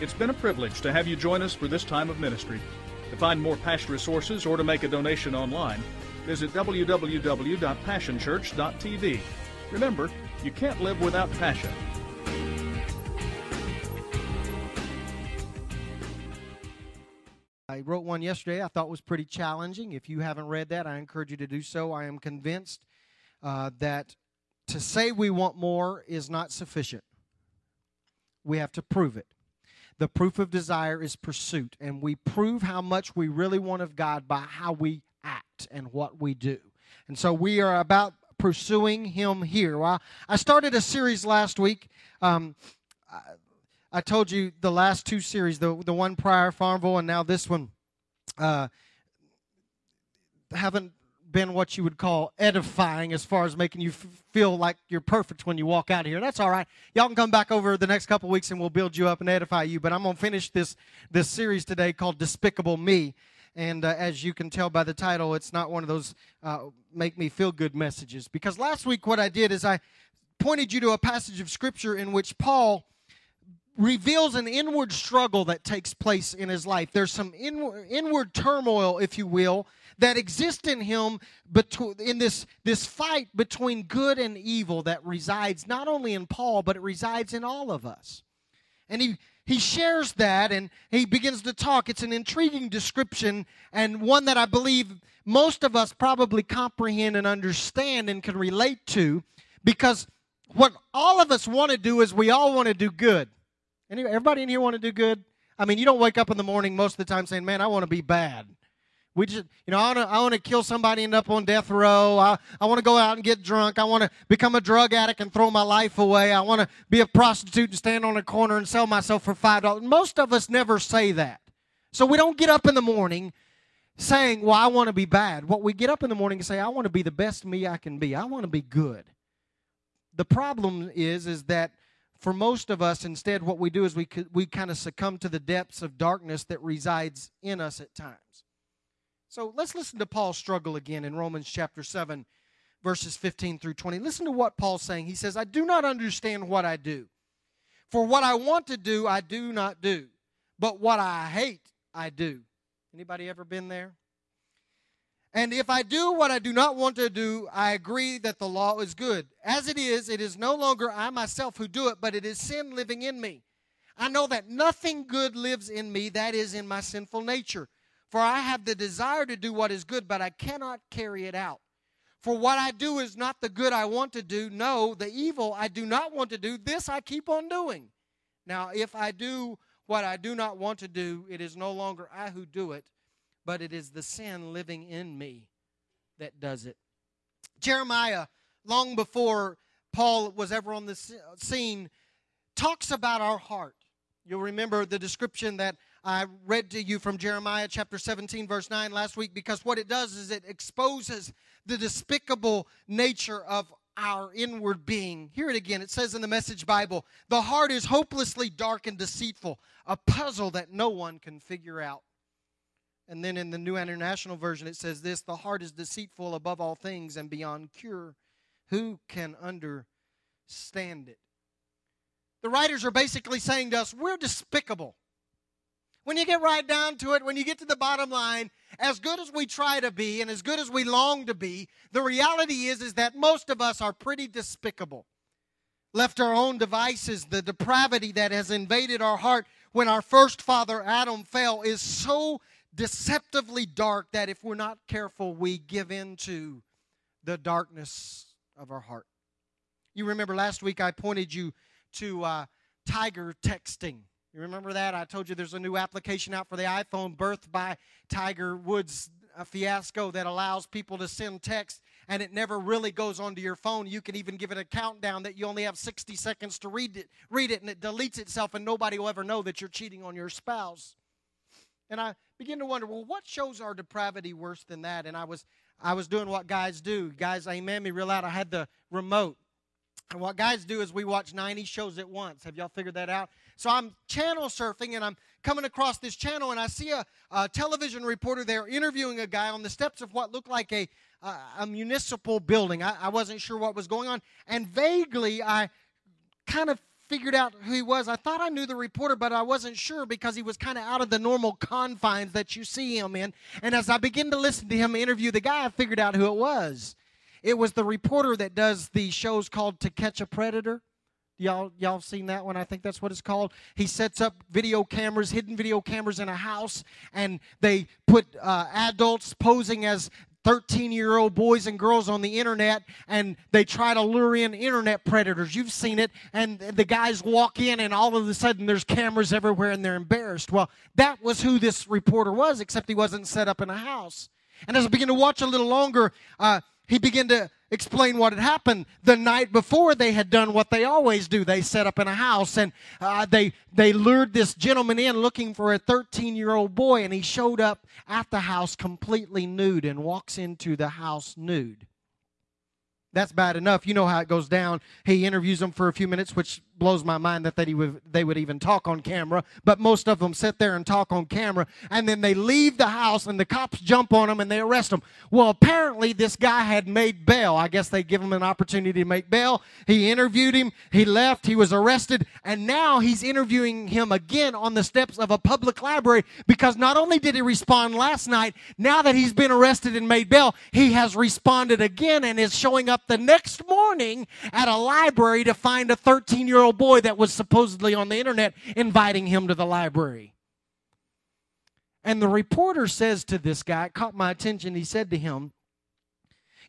It's been a privilege to have you join us for this time of ministry. To find more past resources or to make a donation online, visit www.passionchurch.tv. Remember, you can't live without passion. I wrote one yesterday I thought was pretty challenging. If you haven't read that, I encourage you to do so. I am convinced uh, that to say we want more is not sufficient. We have to prove it. The proof of desire is pursuit, and we prove how much we really want of God by how we act and what we do. And so we are about pursuing Him here. Well, I started a series last week. Um, I, I, told you the last two series, the, the one prior, Farmville, and now this one, uh, haven't been what you would call edifying as far as making you f- feel like you're perfect when you walk out of here. That's all right. Y'all can come back over the next couple weeks and we'll build you up and edify you. But I'm going to finish this this series today called Despicable Me. And uh, as you can tell by the title, it's not one of those uh, make me feel good messages. Because last week, what I did is I pointed you to a passage of Scripture in which Paul reveals an inward struggle that takes place in his life. There's some inward, inward turmoil, if you will, that exists in him between, in this, this fight between good and evil that resides not only in Paul, but it resides in all of us. And he, he shares that and he begins to talk. It's an intriguing description and one that I believe most of us probably comprehend and understand and can relate to because what all of us want to do is we all want to do good. Anybody, everybody in here want to do good? I mean, you don't wake up in the morning most of the time saying, man, I want to be bad. We just, you know, I want to, I want to kill somebody, end up on death row. I, I want to go out and get drunk. I want to become a drug addict and throw my life away. I want to be a prostitute and stand on a corner and sell myself for five dollars. Most of us never say that, so we don't get up in the morning saying, "Well, I want to be bad." What we get up in the morning and say, "I want to be the best me I can be. I want to be good." The problem is, is that for most of us, instead, what we do is we we kind of succumb to the depths of darkness that resides in us at times. So let's listen to Paul's struggle again in Romans chapter 7, verses 15 through 20. Listen to what Paul's saying. He says, I do not understand what I do. For what I want to do, I do not do. But what I hate, I do. Anybody ever been there? And if I do what I do not want to do, I agree that the law is good. As it is, it is no longer I myself who do it, but it is sin living in me. I know that nothing good lives in me, that is, in my sinful nature. For I have the desire to do what is good, but I cannot carry it out. For what I do is not the good I want to do. No, the evil I do not want to do, this I keep on doing. Now, if I do what I do not want to do, it is no longer I who do it, but it is the sin living in me that does it. Jeremiah, long before Paul was ever on the scene, talks about our heart. You'll remember the description that I read to you from Jeremiah chapter 17, verse 9 last week, because what it does is it exposes the despicable nature of our inward being. Hear it again. It says in the Message Bible the heart is hopelessly dark and deceitful, a puzzle that no one can figure out. And then in the New International Version, it says this the heart is deceitful above all things and beyond cure. Who can understand it? The writers are basically saying to us, we're despicable. When you get right down to it, when you get to the bottom line, as good as we try to be and as good as we long to be, the reality is is that most of us are pretty despicable. Left our own devices, the depravity that has invaded our heart when our first father Adam fell is so deceptively dark that if we're not careful, we give in to the darkness of our heart. You remember last week I pointed you to uh, tiger texting. You remember that? I told you there's a new application out for the iPhone, Birth by Tiger Woods fiasco that allows people to send text and it never really goes onto your phone. You can even give it a countdown that you only have 60 seconds to read it, read it and it deletes itself and nobody will ever know that you're cheating on your spouse. And I begin to wonder, well, what shows our depravity worse than that? And I was I was doing what guys do. Guys, amen me real loud. I had the remote. And what guys do is we watch 90 shows at once. Have y'all figured that out? So I'm channel surfing and I'm coming across this channel and I see a, a television reporter there interviewing a guy on the steps of what looked like a, uh, a municipal building. I, I wasn't sure what was going on. And vaguely, I kind of figured out who he was. I thought I knew the reporter, but I wasn't sure because he was kind of out of the normal confines that you see him in. And as I began to listen to him interview the guy, I figured out who it was. It was the reporter that does the shows called To Catch a Predator. Y'all, y'all seen that one? I think that's what it's called. He sets up video cameras, hidden video cameras in a house, and they put uh, adults posing as 13 year old boys and girls on the internet and they try to lure in internet predators. You've seen it. And the guys walk in and all of a sudden there's cameras everywhere and they're embarrassed. Well, that was who this reporter was, except he wasn't set up in a house. And as I begin to watch a little longer, uh, he began to explain what had happened the night before they had done what they always do. They set up in a house and uh, they they lured this gentleman in looking for a 13 year old boy and he showed up at the house completely nude and walks into the house nude. That's bad enough. You know how it goes down. He interviews them for a few minutes which blows my mind that they would, they would even talk on camera, but most of them sit there and talk on camera, and then they leave the house and the cops jump on them and they arrest them. Well, apparently this guy had made bail. I guess they give him an opportunity to make bail. He interviewed him, he left, he was arrested, and now he's interviewing him again on the steps of a public library because not only did he respond last night, now that he's been arrested and made bail, he has responded again and is showing up the next morning at a library to find a 13 year old boy that was supposedly on the internet inviting him to the library. And the reporter says to this guy, it caught my attention, he said to him,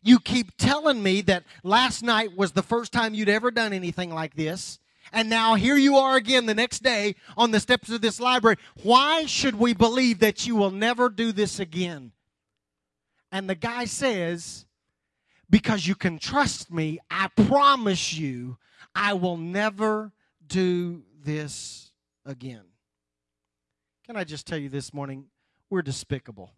You keep telling me that last night was the first time you'd ever done anything like this. And now here you are again the next day on the steps of this library. Why should we believe that you will never do this again? And the guy says, Because you can trust me, I promise you I will never do this again. Can I just tell you this morning? We're despicable.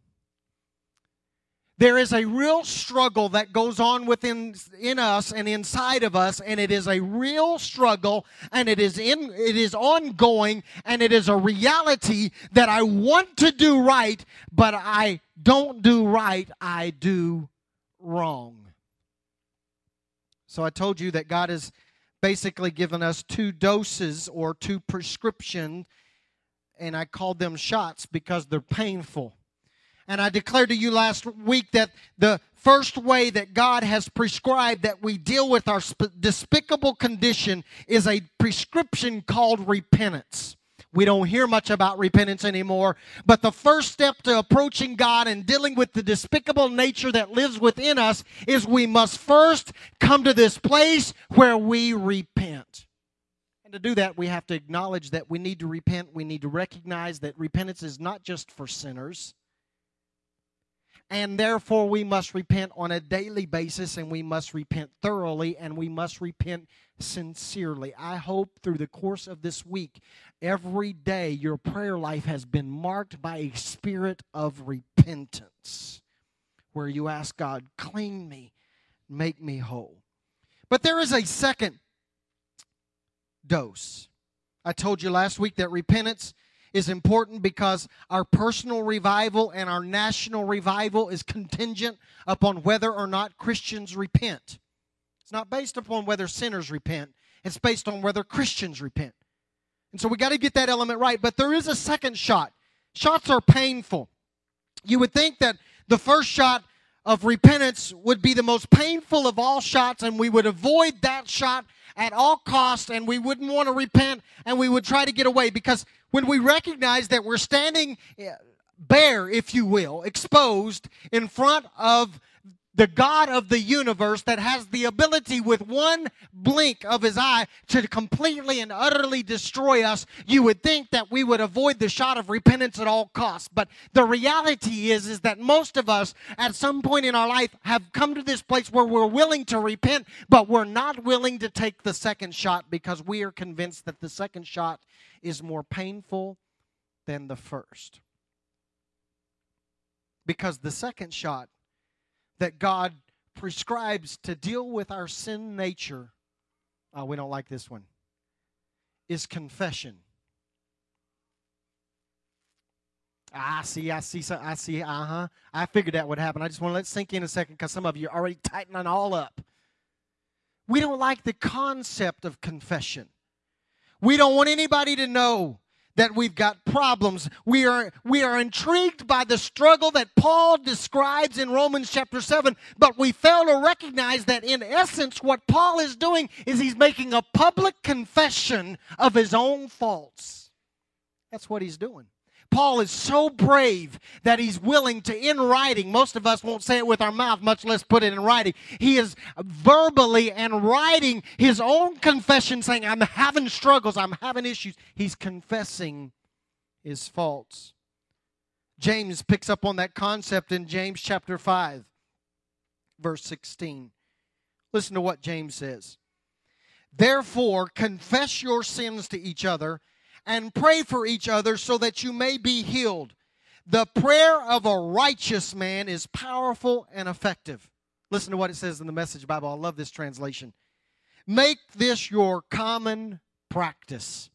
There is a real struggle that goes on within in us and inside of us, and it is a real struggle, and it is in it is ongoing, and it is a reality that I want to do right, but I don't do right, I do wrong. So I told you that God is basically given us two doses or two prescription and I called them shots because they're painful. And I declared to you last week that the first way that God has prescribed that we deal with our despicable condition is a prescription called repentance. We don't hear much about repentance anymore. But the first step to approaching God and dealing with the despicable nature that lives within us is we must first come to this place where we repent. And to do that, we have to acknowledge that we need to repent. We need to recognize that repentance is not just for sinners. And therefore, we must repent on a daily basis and we must repent thoroughly and we must repent sincerely. I hope through the course of this week, every day your prayer life has been marked by a spirit of repentance where you ask God, clean me, make me whole. But there is a second dose. I told you last week that repentance is important because our personal revival and our national revival is contingent upon whether or not Christians repent. It's not based upon whether sinners repent, it's based on whether Christians repent. And so we got to get that element right. But there is a second shot. Shots are painful. You would think that the first shot of repentance would be the most painful of all shots, and we would avoid that shot at all costs, and we wouldn't want to repent, and we would try to get away because when we recognize that we're standing eh, bare, if you will, exposed in front of the God of the universe that has the ability with one blink of his eye to completely and utterly destroy us, you would think that we would avoid the shot of repentance at all costs. But the reality is, is that most of us at some point in our life have come to this place where we're willing to repent, but we're not willing to take the second shot because we are convinced that the second shot is more painful than the first. Because the second shot that God prescribes to deal with our sin nature, oh, we don't like this one, is confession. I see, I see, I see, uh huh. I figured that would happen. I just want to let sink in a second because some of you are already tightening all up. We don't like the concept of confession. We don't want anybody to know that we've got problems. We are, we are intrigued by the struggle that Paul describes in Romans chapter 7, but we fail to recognize that in essence, what Paul is doing is he's making a public confession of his own faults. That's what he's doing. Paul is so brave that he's willing to, in writing, most of us won't say it with our mouth, much less put it in writing. He is verbally and writing his own confession saying, I'm having struggles, I'm having issues. He's confessing his faults. James picks up on that concept in James chapter 5, verse 16. Listen to what James says. Therefore, confess your sins to each other and pray for each other so that you may be healed. The prayer of a righteous man is powerful and effective. Listen to what it says in the Message Bible. I love this translation. Make this your common practice.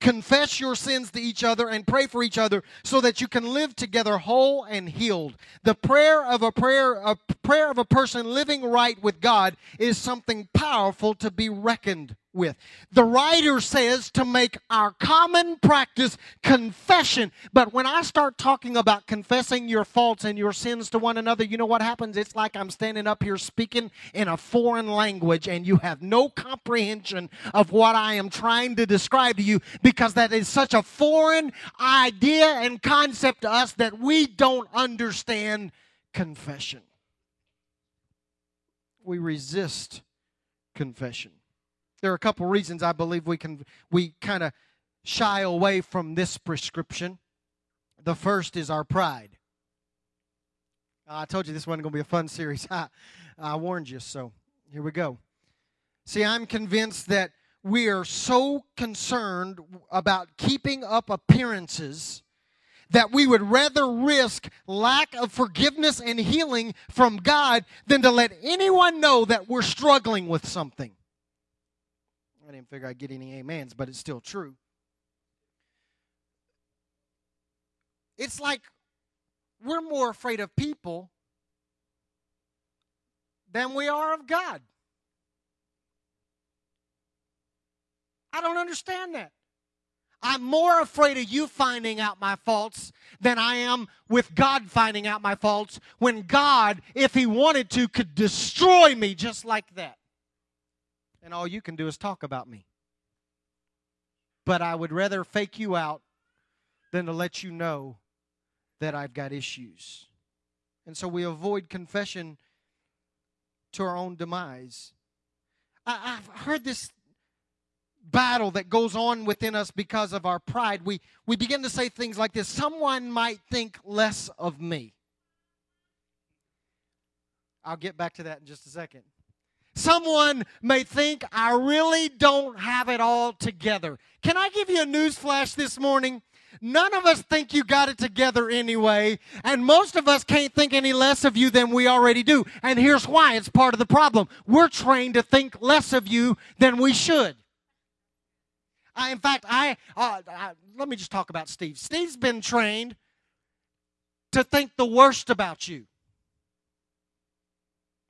Confess your sins to each other and pray for each other so that you can live together whole and healed. The prayer of a prayer a prayer of a person living right with God is something powerful to be reckoned with. The writer says to make our common practice confession. But when I start talking about confessing your faults and your sins to one another, you know what happens? It's like I'm standing up here speaking in a foreign language and you have no comprehension of what I am trying to describe to you because that is such a foreign idea and concept to us that we don't understand confession. We resist confession. There are a couple reasons I believe we can we kind of shy away from this prescription. The first is our pride. I told you this wasn't going to be a fun series. I, I warned you, so here we go. See, I'm convinced that we are so concerned about keeping up appearances that we would rather risk lack of forgiveness and healing from God than to let anyone know that we're struggling with something. I didn't figure I'd get any amens, but it's still true. It's like we're more afraid of people than we are of God. I don't understand that. I'm more afraid of you finding out my faults than I am with God finding out my faults when God, if He wanted to, could destroy me just like that and all you can do is talk about me. But I would rather fake you out than to let you know that I've got issues. And so we avoid confession to our own demise. I, have heard this battle that goes on within us because of our pride. We, we begin to say things like this Someone might think less of me. I'll get back to that in just a second. Someone may think I really don't have it all together. Can I give you a news flash this morning? None of us think you got it together anyway, and most of us can't think any less of you than we already do. And here's why it's part of the problem. We're trained to think less of you than we should. I, in fact, I, uh, I let me just talk about Steve. Steve's been trained to think the worst about you.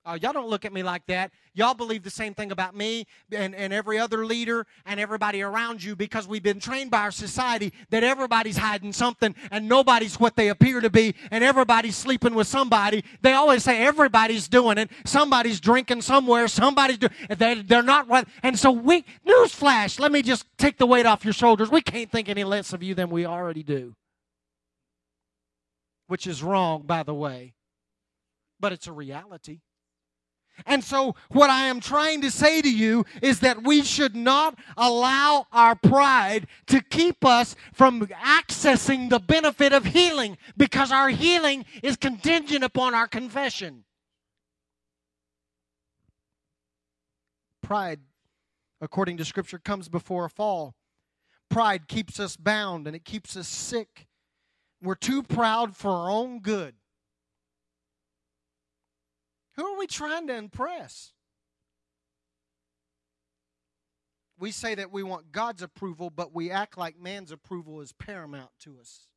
Oh, y'all don't look at me like that. Y'all believe the same thing about me and, and every other leader and everybody around you because we've been trained by our society that everybody's hiding something and nobody's what they appear to be and everybody's sleeping with somebody. They always say everybody's doing it. Somebody's drinking somewhere. Somebody's doing they, They're not what. And so we, newsflash, let me just take the weight off your shoulders. We can't think any less of you than we already do. Which is wrong, by the way. But it's a reality. And so, what I am trying to say to you is that we should not allow our pride to keep us from accessing the benefit of healing because our healing is contingent upon our confession. Pride, according to Scripture, comes before a fall. Pride keeps us bound and it keeps us sick. We're too proud for our own good. Who are we trying to impress? We say that we want God's approval, but we act like man's approval is paramount to us.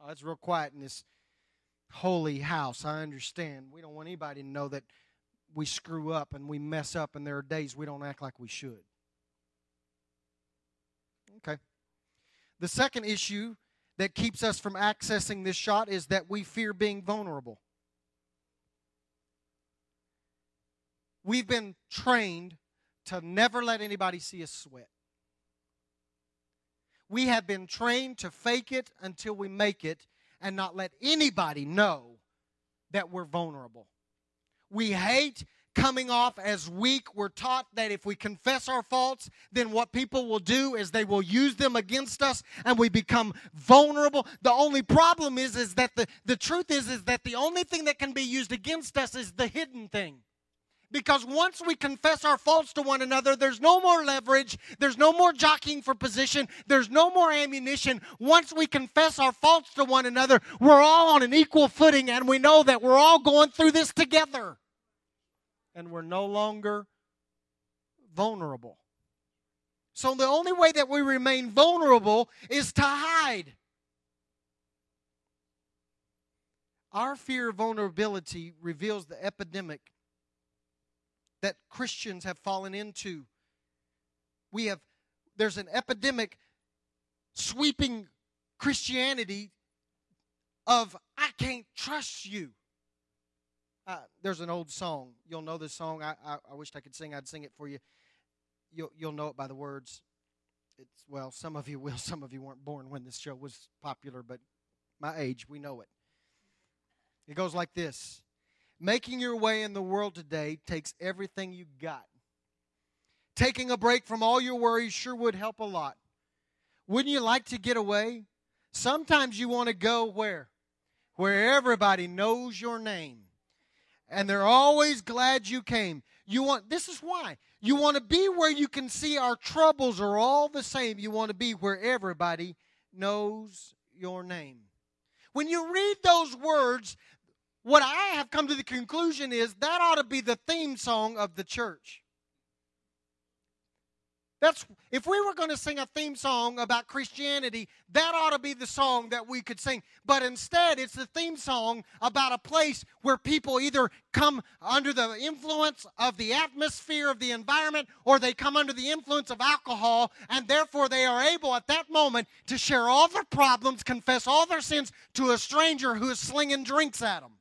Oh, it's real quiet in this holy house. I understand. We don't want anybody to know that we screw up and we mess up, and there are days we don't act like we should. Okay. The second issue that keeps us from accessing this shot is that we fear being vulnerable. We've been trained to never let anybody see us sweat. We have been trained to fake it until we make it and not let anybody know that we're vulnerable. We hate coming off as weak. We're taught that if we confess our faults, then what people will do is they will use them against us and we become vulnerable. The only problem is is that the, the truth is is that the only thing that can be used against us is the hidden thing. Because once we confess our faults to one another, there's no more leverage, there's no more jockeying for position, there's no more ammunition. Once we confess our faults to one another, we're all on an equal footing and we know that we're all going through this together and we're no longer vulnerable. So the only way that we remain vulnerable is to hide. Our fear of vulnerability reveals the epidemic that Christians have fallen into. We have there's an epidemic sweeping Christianity of I can't trust you. Uh, there's an old song. You'll know this song. I, I, I wished I could sing. I'd sing it for you. You'll, you'll know it by the words. It's well, some of you will. Some of you weren't born when this show was popular, but my age, we know it. It goes like this: Making your way in the world today takes everything you got. Taking a break from all your worries sure would help a lot. Wouldn't you like to get away? Sometimes you want to go where? Where everybody knows your name and they're always glad you came. You want this is why. You want to be where you can see our troubles are all the same. You want to be where everybody knows your name. When you read those words, what I have come to the conclusion is that ought to be the theme song of the church. That's if we were going to sing a theme song about Christianity, that ought to be the song that we could sing. But instead, it's the theme song about a place where people either come under the influence of the atmosphere of the environment or they come under the influence of alcohol, and therefore they are able at that moment to share all their problems, confess all their sins to a stranger who is slinging drinks at them.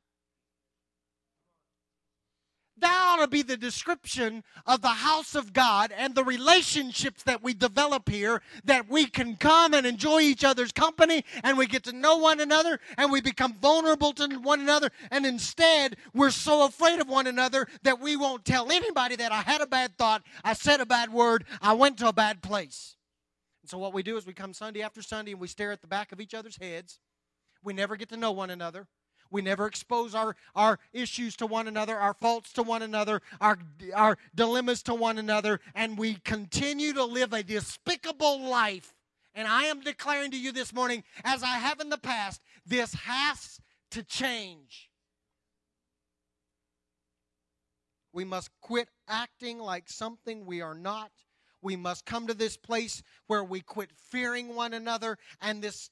That ought to be the description of the house of God and the relationships that we develop here, that we can come and enjoy each other's company and we get to know one another and we become vulnerable to one another. And instead, we're so afraid of one another that we won't tell anybody that I had a bad thought, I said a bad word, I went to a bad place. And so what we do is we come Sunday after Sunday and we stare at the back of each other's heads. We never get to know one another. We never expose our, our issues to one another, our faults to one another, our, our dilemmas to one another, and we continue to live a despicable life. And I am declaring to you this morning, as I have in the past, this has to change. We must quit acting like something we are not. We must come to this place where we quit fearing one another and this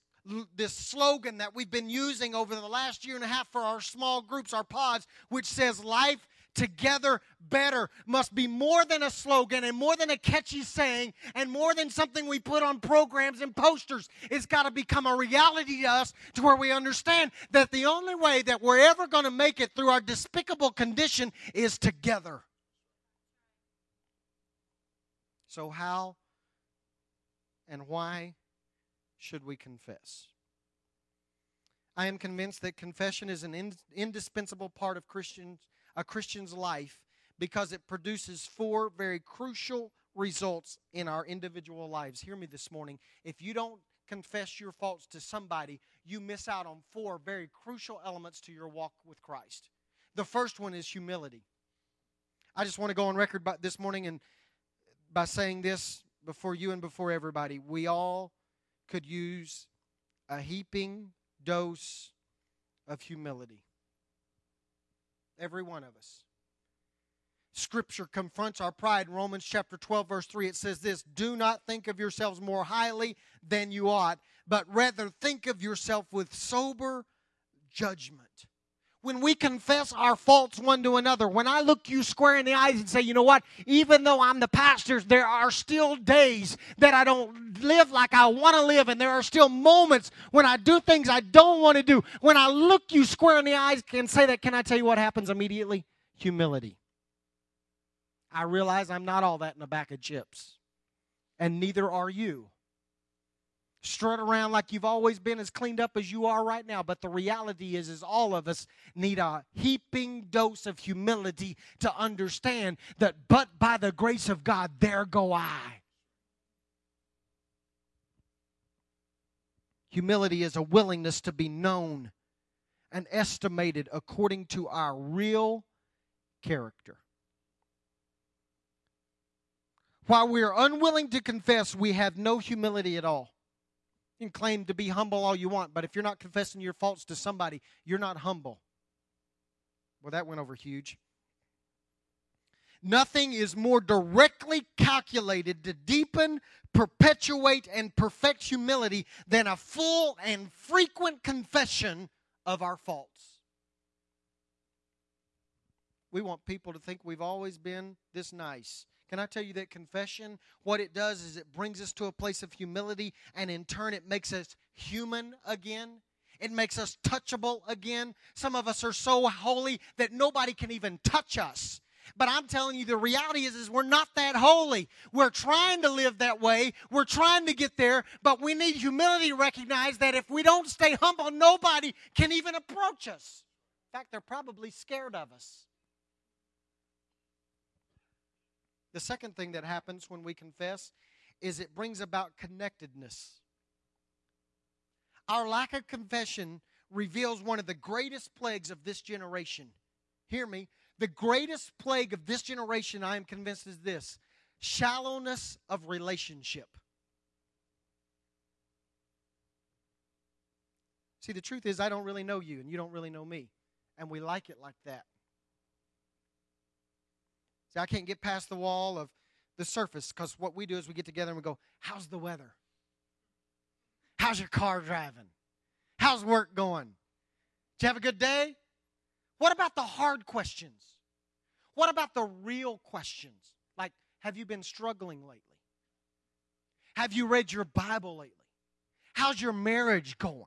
this slogan that we've been using over the last year and a half for our small groups, our pods, which says life together better must be more than a slogan and more than a catchy saying and more than something we put on programs and posters. It's got to become a reality to us to where we understand that the only way that we're ever going to make it through our despicable condition is together. So, how and why should we confess? I am convinced that confession is an in, indispensable part of Christians, a Christian's life because it produces four very crucial results in our individual lives. Hear me this morning. If you don't confess your faults to somebody, you miss out on four very crucial elements to your walk with Christ. The first one is humility. I just want to go on record by, this morning and by saying this before you and before everybody. We all could use a heaping dose of humility. Every one of us. Scripture confronts our pride in Romans chapter 12, verse 3. It says this Do not think of yourselves more highly than you ought, but rather think of yourself with sober judgment. When we confess our faults one to another, when I look you square in the eyes and say, you know what, even though I'm the pastor, there are still days that I don't live like I want to live, and there are still moments when I do things I don't want to do. When I look you square in the eyes and say that, can I tell you what happens immediately? Humility. I realize I'm not all that in a bag of chips, and neither are you strut around like you've always been as cleaned up as you are right now. But the reality is is all of us need a heaping dose of humility to understand that but by the grace of god there go i. Humility is a willingness to be known and estimated according to our real character. While we are unwilling to confess we have no humility at all can claim to be humble all you want, but if you're not confessing your faults to somebody, you're not humble. Well, that went over huge. Nothing is more directly calculated to deepen, perpetuate, and perfect humility than a full and frequent confession of our faults. We want people to think we've always been this nice. Can I tell you that confession, what it does is it brings us to a place of humility, and in turn, it makes us human again. It makes us touchable again. Some of us are so holy that nobody can even touch us. But I'm telling you, the reality is, is we're not that holy. We're trying to live that way. We're trying to get there, but we need humility to recognize that if we don't stay humble, nobody can even approach us. In fact, they're probably scared of us. The second thing that happens when we confess is it brings about connectedness. Our lack of confession reveals one of the greatest plagues of this generation. Hear me. The greatest plague of this generation, I am convinced, is this shallowness of relationship. See, the truth is, I don't really know you, and you don't really know me. And we like it like that. See, I can't get past the wall of the surface because what we do is we get together and we go, How's the weather? How's your car driving? How's work going? Did you have a good day? What about the hard questions? What about the real questions? Like, have you been struggling lately? Have you read your Bible lately? How's your marriage going?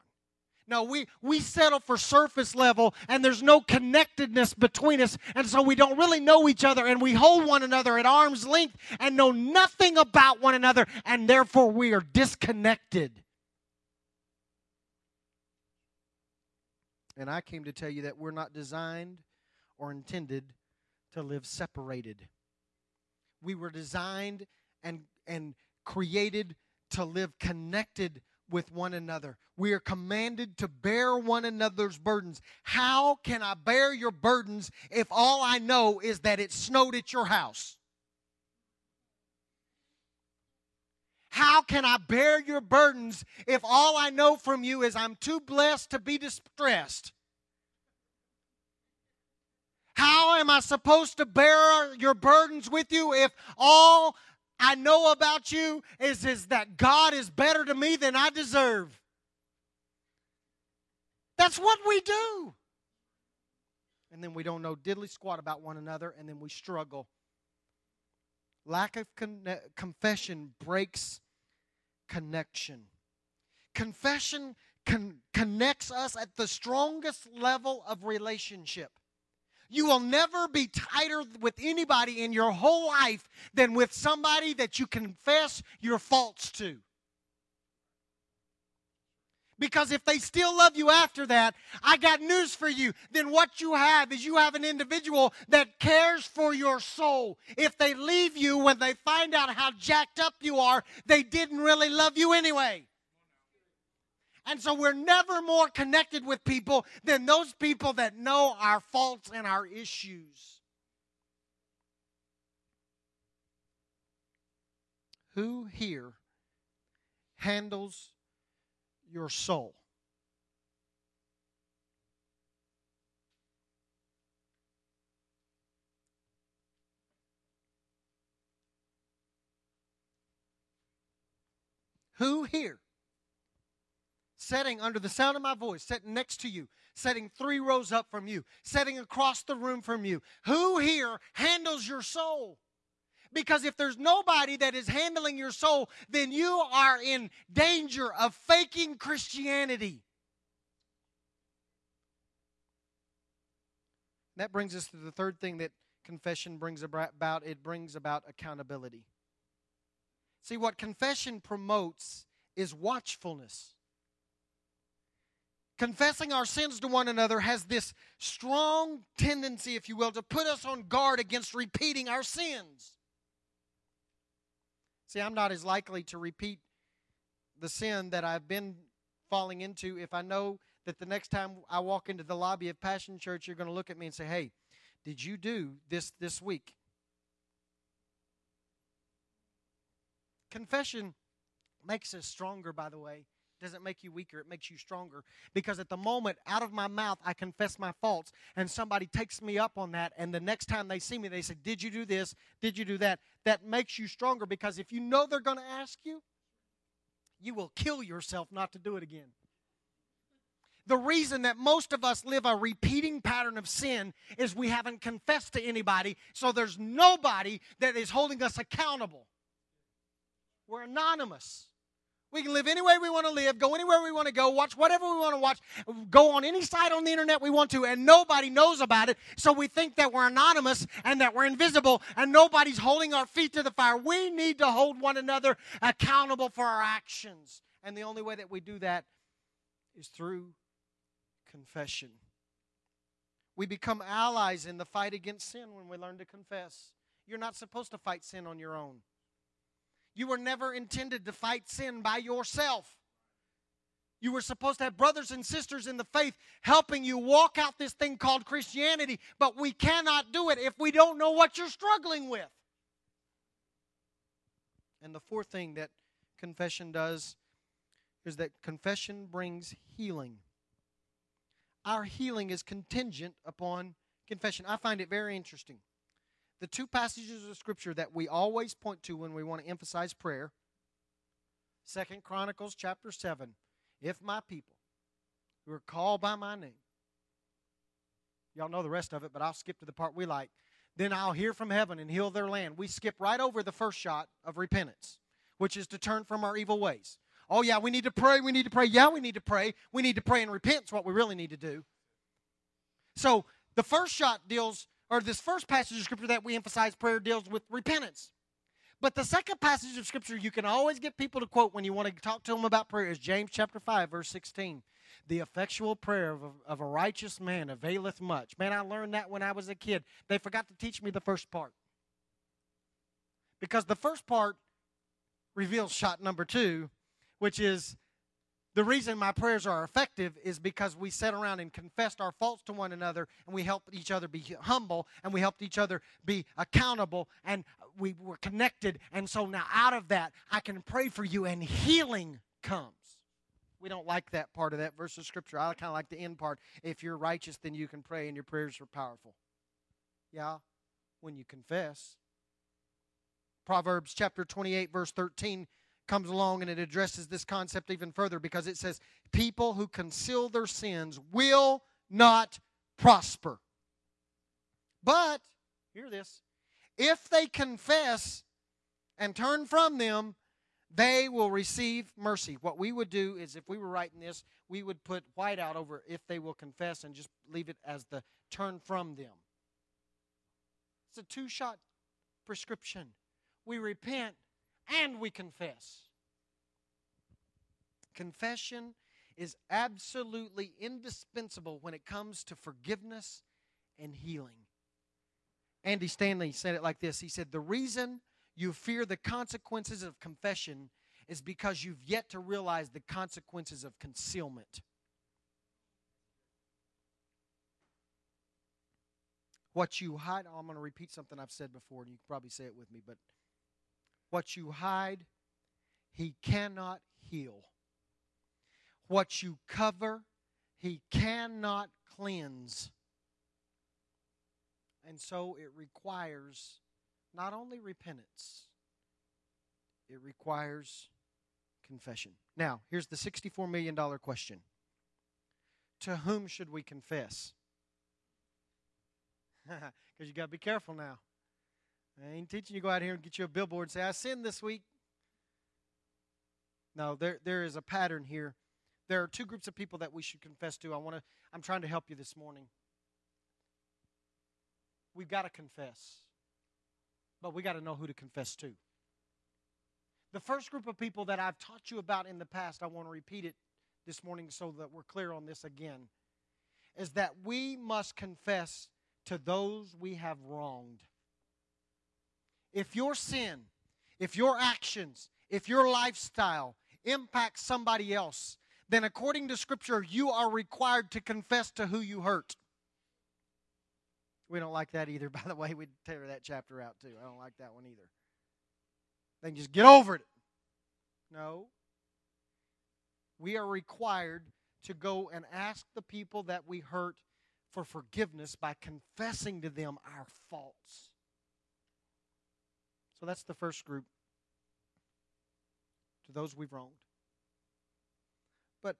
No, we, we settle for surface level and there's no connectedness between us. And so we don't really know each other and we hold one another at arm's length and know nothing about one another and therefore we are disconnected. And I came to tell you that we're not designed or intended to live separated. We were designed and, and created to live connected with one another. We are commanded to bear one another's burdens. How can I bear your burdens if all I know is that it snowed at your house? How can I bear your burdens if all I know from you is I'm too blessed to be distressed? How am I supposed to bear your burdens with you if all I know about you is, is that God is better to me than I deserve. That's what we do. And then we don't know diddly squat about one another, and then we struggle. Lack of con- confession breaks connection. Confession con- connects us at the strongest level of relationship. You will never be tighter with anybody in your whole life than with somebody that you confess your faults to. Because if they still love you after that, I got news for you. Then what you have is you have an individual that cares for your soul. If they leave you when they find out how jacked up you are, they didn't really love you anyway. And so we're never more connected with people than those people that know our faults and our issues. Who here handles your soul? Who here sitting under the sound of my voice, sitting next to you, sitting three rows up from you, sitting across the room from you, who here handles your soul? Because if there's nobody that is handling your soul, then you are in danger of faking Christianity. That brings us to the third thing that confession brings about it brings about accountability. See, what confession promotes is watchfulness. Confessing our sins to one another has this strong tendency, if you will, to put us on guard against repeating our sins. See, I'm not as likely to repeat the sin that I've been falling into if I know that the next time I walk into the lobby of Passion Church, you're going to look at me and say, hey, did you do this this week? Confession makes us stronger, by the way. Doesn't make you weaker, it makes you stronger. Because at the moment, out of my mouth, I confess my faults, and somebody takes me up on that, and the next time they see me, they say, Did you do this? Did you do that? That makes you stronger because if you know they're going to ask you, you will kill yourself not to do it again the reason that most of us live a repeating pattern of sin is we haven't confessed to anybody, so there's nobody that is holding us accountable. We're anonymous. We can live any way we want to live, go anywhere we want to go, watch whatever we want to watch, go on any site on the internet we want to, and nobody knows about it. So we think that we're anonymous and that we're invisible and nobody's holding our feet to the fire. We need to hold one another accountable for our actions. And the only way that we do that is through confession. We become allies in the fight against sin when we learn to confess. You're not supposed to fight sin on your own. You were never intended to fight sin by yourself. You were supposed to have brothers and sisters in the faith helping you walk out this thing called Christianity, but we cannot do it if we don't know what you're struggling with. And the fourth thing that confession does is that confession brings healing our healing is contingent upon confession. I find it very interesting. The two passages of scripture that we always point to when we want to emphasize prayer, Second Chronicles chapter 7, if my people who are called by my name, y'all know the rest of it, but I'll skip to the part we like, then I'll hear from heaven and heal their land. We skip right over the first shot of repentance, which is to turn from our evil ways. Oh, yeah, we need to pray. We need to pray. Yeah, we need to pray. We need to pray and repent. Is what we really need to do. So the first shot deals, or this first passage of scripture that we emphasize prayer deals with repentance. But the second passage of scripture you can always get people to quote when you want to talk to them about prayer is James chapter 5, verse 16. The effectual prayer of a, of a righteous man availeth much. Man, I learned that when I was a kid. They forgot to teach me the first part. Because the first part reveals shot number two, which is the reason my prayers are effective is because we sat around and confessed our faults to one another and we helped each other be humble and we helped each other be accountable and we were connected. And so now out of that, I can pray for you and healing comes. We don't like that part of that verse of scripture. I kind of like the end part. If you're righteous, then you can pray and your prayers are powerful. Yeah, when you confess. Proverbs chapter 28, verse 13 comes along and it addresses this concept even further because it says, People who conceal their sins will not prosper. But, hear this, if they confess and turn from them, they will receive mercy. What we would do is, if we were writing this, we would put white out over if they will confess and just leave it as the turn from them. It's a two shot prescription. We repent and we confess. Confession is absolutely indispensable when it comes to forgiveness and healing. Andy Stanley said it like this He said, The reason you fear the consequences of confession is because you've yet to realize the consequences of concealment. What you hide, oh, I'm going to repeat something I've said before, and you can probably say it with me, but what you hide, he cannot heal. What you cover, he cannot cleanse. And so it requires not only repentance, it requires confession. Now, here's the $64 million question To whom should we confess? Because you got to be careful now. I ain't teaching you to go out here and get you a billboard and say, I sinned this week. No, there, there is a pattern here. There are two groups of people that we should confess to. I want to I'm trying to help you this morning. We've got to confess. But we got to know who to confess to. The first group of people that I've taught you about in the past, I want to repeat it this morning so that we're clear on this again, is that we must confess to those we have wronged. If your sin, if your actions, if your lifestyle impacts somebody else, then according to Scripture, you are required to confess to who you hurt. We don't like that either, by the way. We'd tear that chapter out too. I don't like that one either. They can just get over it. No. We are required to go and ask the people that we hurt for forgiveness by confessing to them our faults. So that's the first group to those we've wronged. But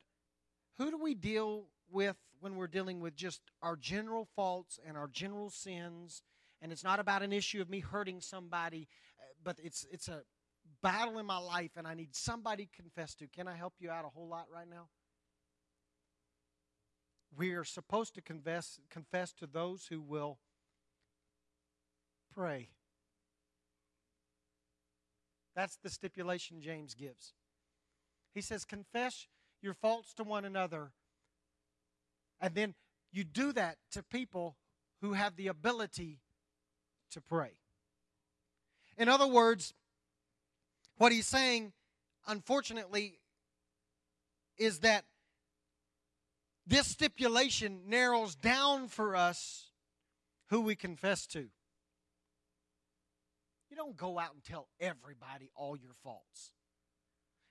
who do we deal with when we're dealing with just our general faults and our general sins? And it's not about an issue of me hurting somebody, uh, but it's it's a battle in my life and I need somebody to confess to. Can I help you out a whole lot right now? We are supposed to confess confess to those who will pray. That's the stipulation James gives. He says, Confess your faults to one another. And then you do that to people who have the ability to pray. In other words, what he's saying, unfortunately, is that this stipulation narrows down for us who we confess to. You don't go out and tell everybody all your faults.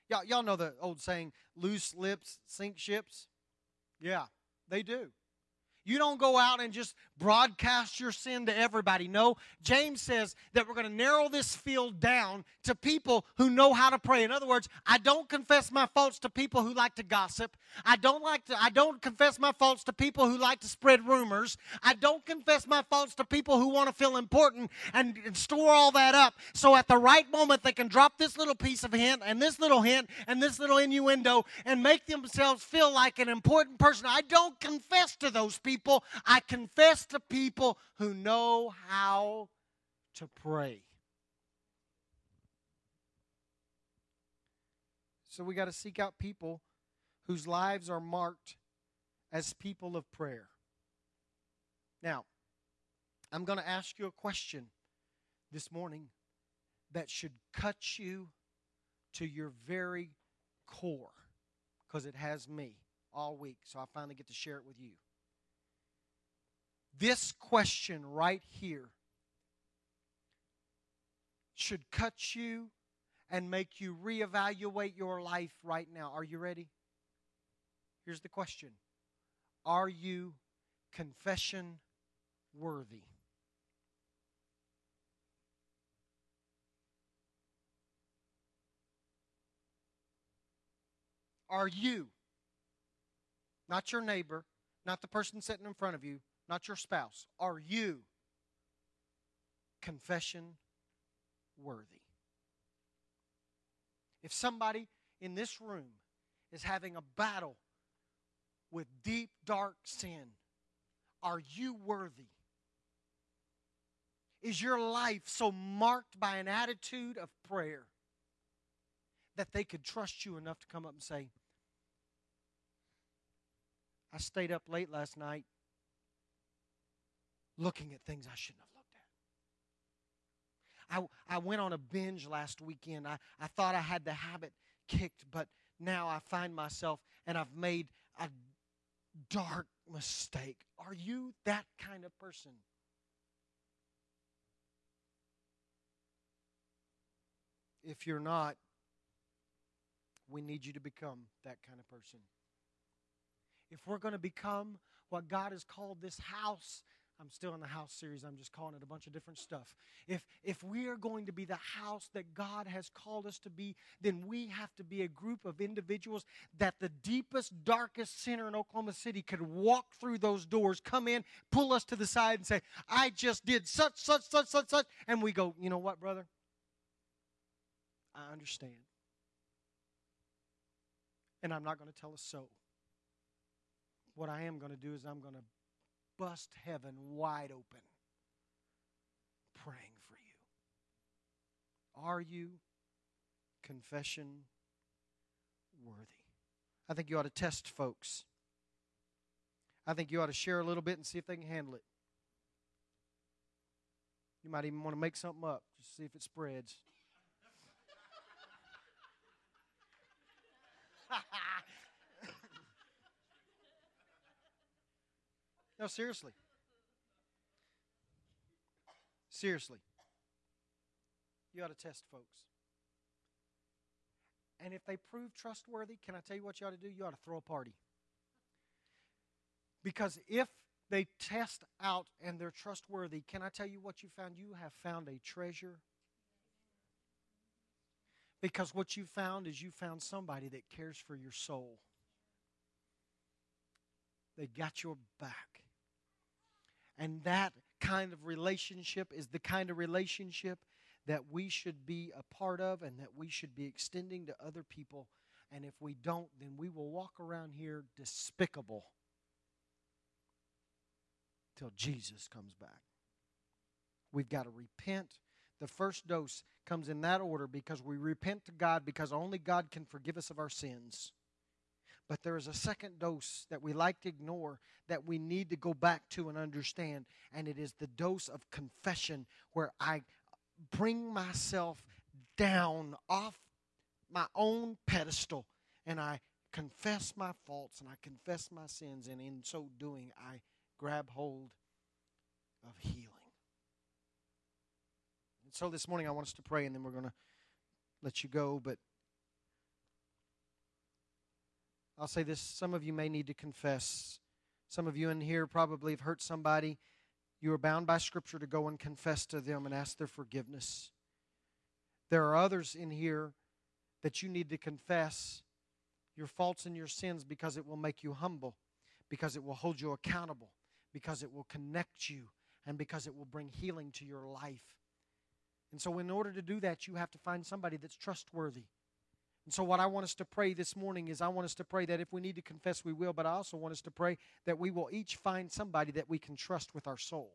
Y'all, y'all know the old saying, loose lips sink ships? Yeah, they do. You don't go out and just broadcast your sin to everybody. No, James says that we're going to narrow this field down to people who know how to pray. In other words, I don't confess my faults to people who like to gossip. I don't like to I don't confess my faults to people who like to spread rumors. I don't confess my faults to people who want to feel important and, and store all that up. So at the right moment they can drop this little piece of hint and this little hint and this little innuendo and make themselves feel like an important person. I don't confess to those people. I confess to people who know how to pray. So we got to seek out people whose lives are marked as people of prayer. Now, I'm going to ask you a question this morning that should cut you to your very core because it has me all week. So I finally get to share it with you. This question right here should cut you and make you reevaluate your life right now. Are you ready? Here's the question Are you confession worthy? Are you, not your neighbor, not the person sitting in front of you, not your spouse, are you confession worthy? If somebody in this room is having a battle with deep, dark sin, are you worthy? Is your life so marked by an attitude of prayer that they could trust you enough to come up and say, I stayed up late last night looking at things I shouldn't have looked at. I, I went on a binge last weekend. I, I thought I had the habit kicked, but now I find myself and I've made a dark mistake. Are you that kind of person? If you're not, we need you to become that kind of person. If we're going to become what God has called this house, I'm still in the house series. I'm just calling it a bunch of different stuff. If if we are going to be the house that God has called us to be, then we have to be a group of individuals that the deepest, darkest sinner in Oklahoma City could walk through those doors, come in, pull us to the side, and say, "I just did such, such, such, such, such," and we go, "You know what, brother? I understand." And I'm not going to tell us so. What I am going to do is I'm going to bust heaven wide open praying for you. Are you confession worthy? I think you ought to test folks. I think you ought to share a little bit and see if they can handle it. You might even want to make something up, just see if it spreads. No, seriously. Seriously. You ought to test folks. And if they prove trustworthy, can I tell you what you ought to do? You ought to throw a party. Because if they test out and they're trustworthy, can I tell you what you found? You have found a treasure. Because what you found is you found somebody that cares for your soul. They got your back. And that kind of relationship is the kind of relationship that we should be a part of and that we should be extending to other people. And if we don't, then we will walk around here despicable till Jesus comes back. We've got to repent. The first dose comes in that order because we repent to God because only God can forgive us of our sins. But there is a second dose that we like to ignore that we need to go back to and understand, and it is the dose of confession where I bring myself down off my own pedestal and I confess my faults and I confess my sins, and in so doing, I grab hold of healing. And so this morning, I want us to pray, and then we're going to let you go. But I'll say this some of you may need to confess. Some of you in here probably have hurt somebody. You are bound by Scripture to go and confess to them and ask their forgiveness. There are others in here that you need to confess your faults and your sins because it will make you humble, because it will hold you accountable, because it will connect you, and because it will bring healing to your life. And so, in order to do that, you have to find somebody that's trustworthy and so, what I want us to pray this morning is I want us to pray that if we need to confess, we will, but I also want us to pray that we will each find somebody that we can trust with our soul.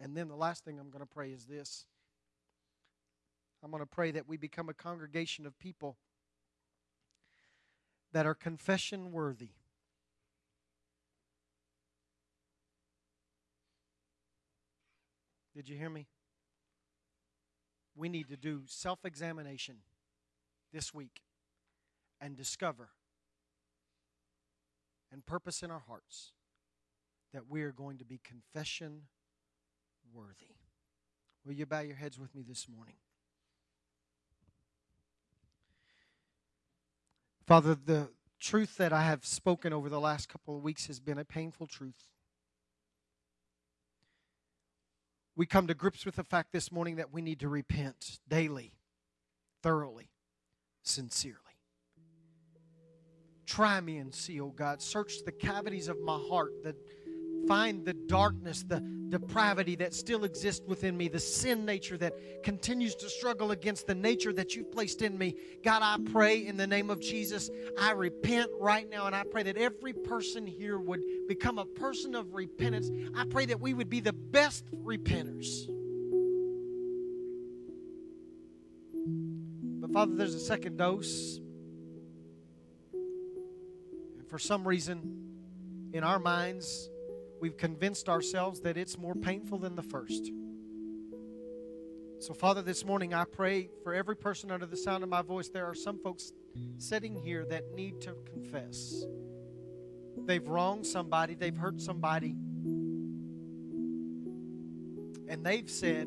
And then the last thing I'm going to pray is this I'm going to pray that we become a congregation of people that are confession worthy. Did you hear me? We need to do self examination this week and discover and purpose in our hearts that we are going to be confession worthy. Will you bow your heads with me this morning? Father, the truth that I have spoken over the last couple of weeks has been a painful truth. We come to grips with the fact this morning that we need to repent daily, thoroughly, sincerely. Try me and see, oh God. Search the cavities of my heart, the find the darkness, the depravity that still exists within me, the sin nature that continues to struggle against the nature that you've placed in me. God, I pray in the name of Jesus, I repent right now, and I pray that every person here would become a person of repentance. I pray that we would be the best repenters. But Father, there's a second dose. And for some reason, in our minds, we've convinced ourselves that it's more painful than the first. So, Father, this morning I pray for every person under the sound of my voice. There are some folks sitting here that need to confess. They've wronged somebody, they've hurt somebody, and they've said,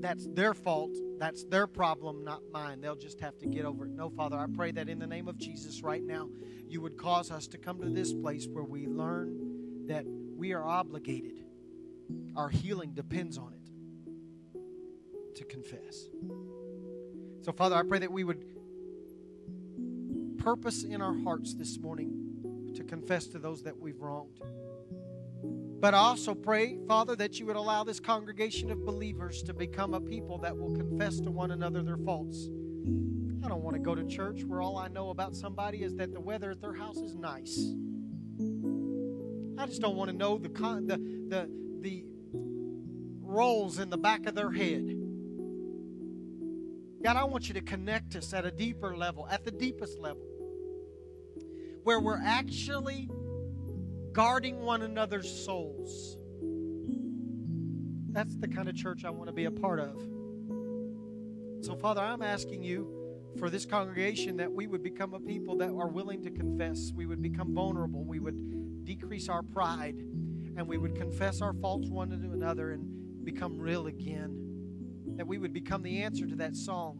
that's their fault. That's their problem, not mine. They'll just have to get over it. No, Father, I pray that in the name of Jesus right now, you would cause us to come to this place where we learn that we are obligated. Our healing depends on it to confess. So, Father, I pray that we would purpose in our hearts this morning to confess to those that we've wronged. But I also pray, Father, that you would allow this congregation of believers to become a people that will confess to one another their faults. I don't want to go to church where all I know about somebody is that the weather at their house is nice. I just don't want to know the the the the rolls in the back of their head. God, I want you to connect us at a deeper level, at the deepest level, where we're actually guarding one another's souls. That's the kind of church I want to be a part of. So, Father, I'm asking you for this congregation that we would become a people that are willing to confess. We would become vulnerable. We would decrease our pride. And we would confess our faults one to another and become real again. That we would become the answer to that song.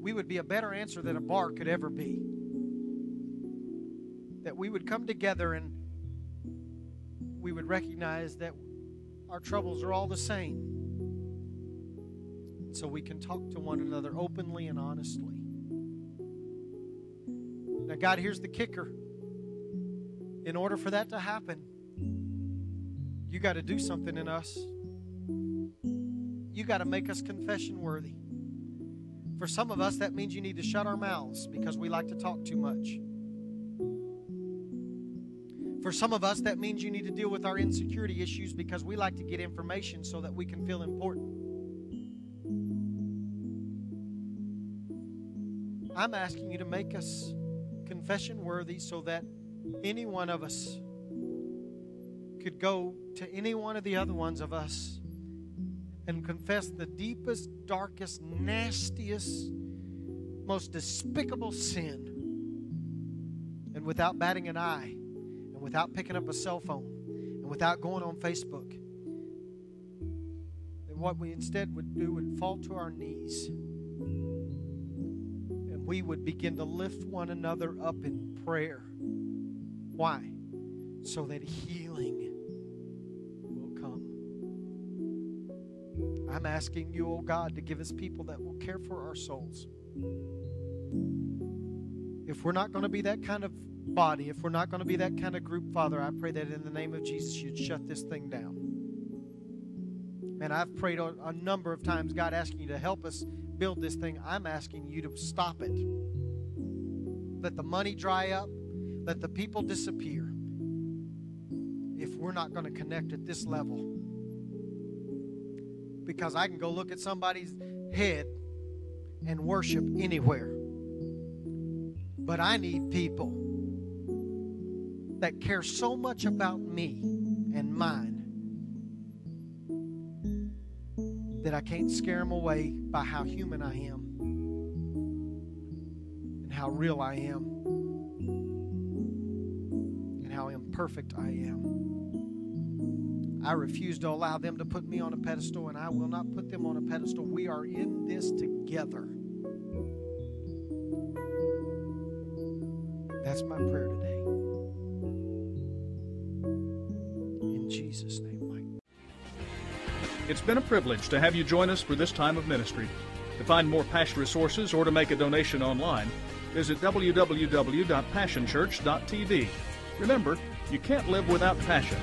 We would be a better answer than a bar could ever be. That we would come together and we would recognize that our troubles are all the same so we can talk to one another openly and honestly. Now, God, here's the kicker. In order for that to happen, you got to do something in us. You got to make us confession worthy. For some of us, that means you need to shut our mouths because we like to talk too much. For some of us, that means you need to deal with our insecurity issues because we like to get information so that we can feel important. I'm asking you to make us confession worthy so that any one of us could go to any one of the other ones of us and confess the deepest, darkest, nastiest, most despicable sin. And without batting an eye, and without picking up a cell phone, and without going on Facebook, that what we instead would do would fall to our knees And we would begin to lift one another up in prayer. Why? So that healing will come. I'm asking you, oh God, to give us people that will care for our souls. If we're not going to be that kind of body, if we're not going to be that kind of group, Father, I pray that in the name of Jesus, you'd shut this thing down. And I've prayed a number of times, God, asking you to help us build this thing, I'm asking you to stop it. Let the money dry up, let the people disappear if we're not going to connect at this level. Because I can go look at somebody's head and worship anywhere. But I need people that care so much about me and mine that I can't scare them away by how human I am and how real I am imperfect I am. I refuse to allow them to put me on a pedestal, and I will not put them on a pedestal. We are in this together. That's my prayer today. In Jesus' name. It's been a privilege to have you join us for this time of ministry. To find more past resources or to make a donation online, visit www.passionchurch.tv. Remember, you can't live without passion.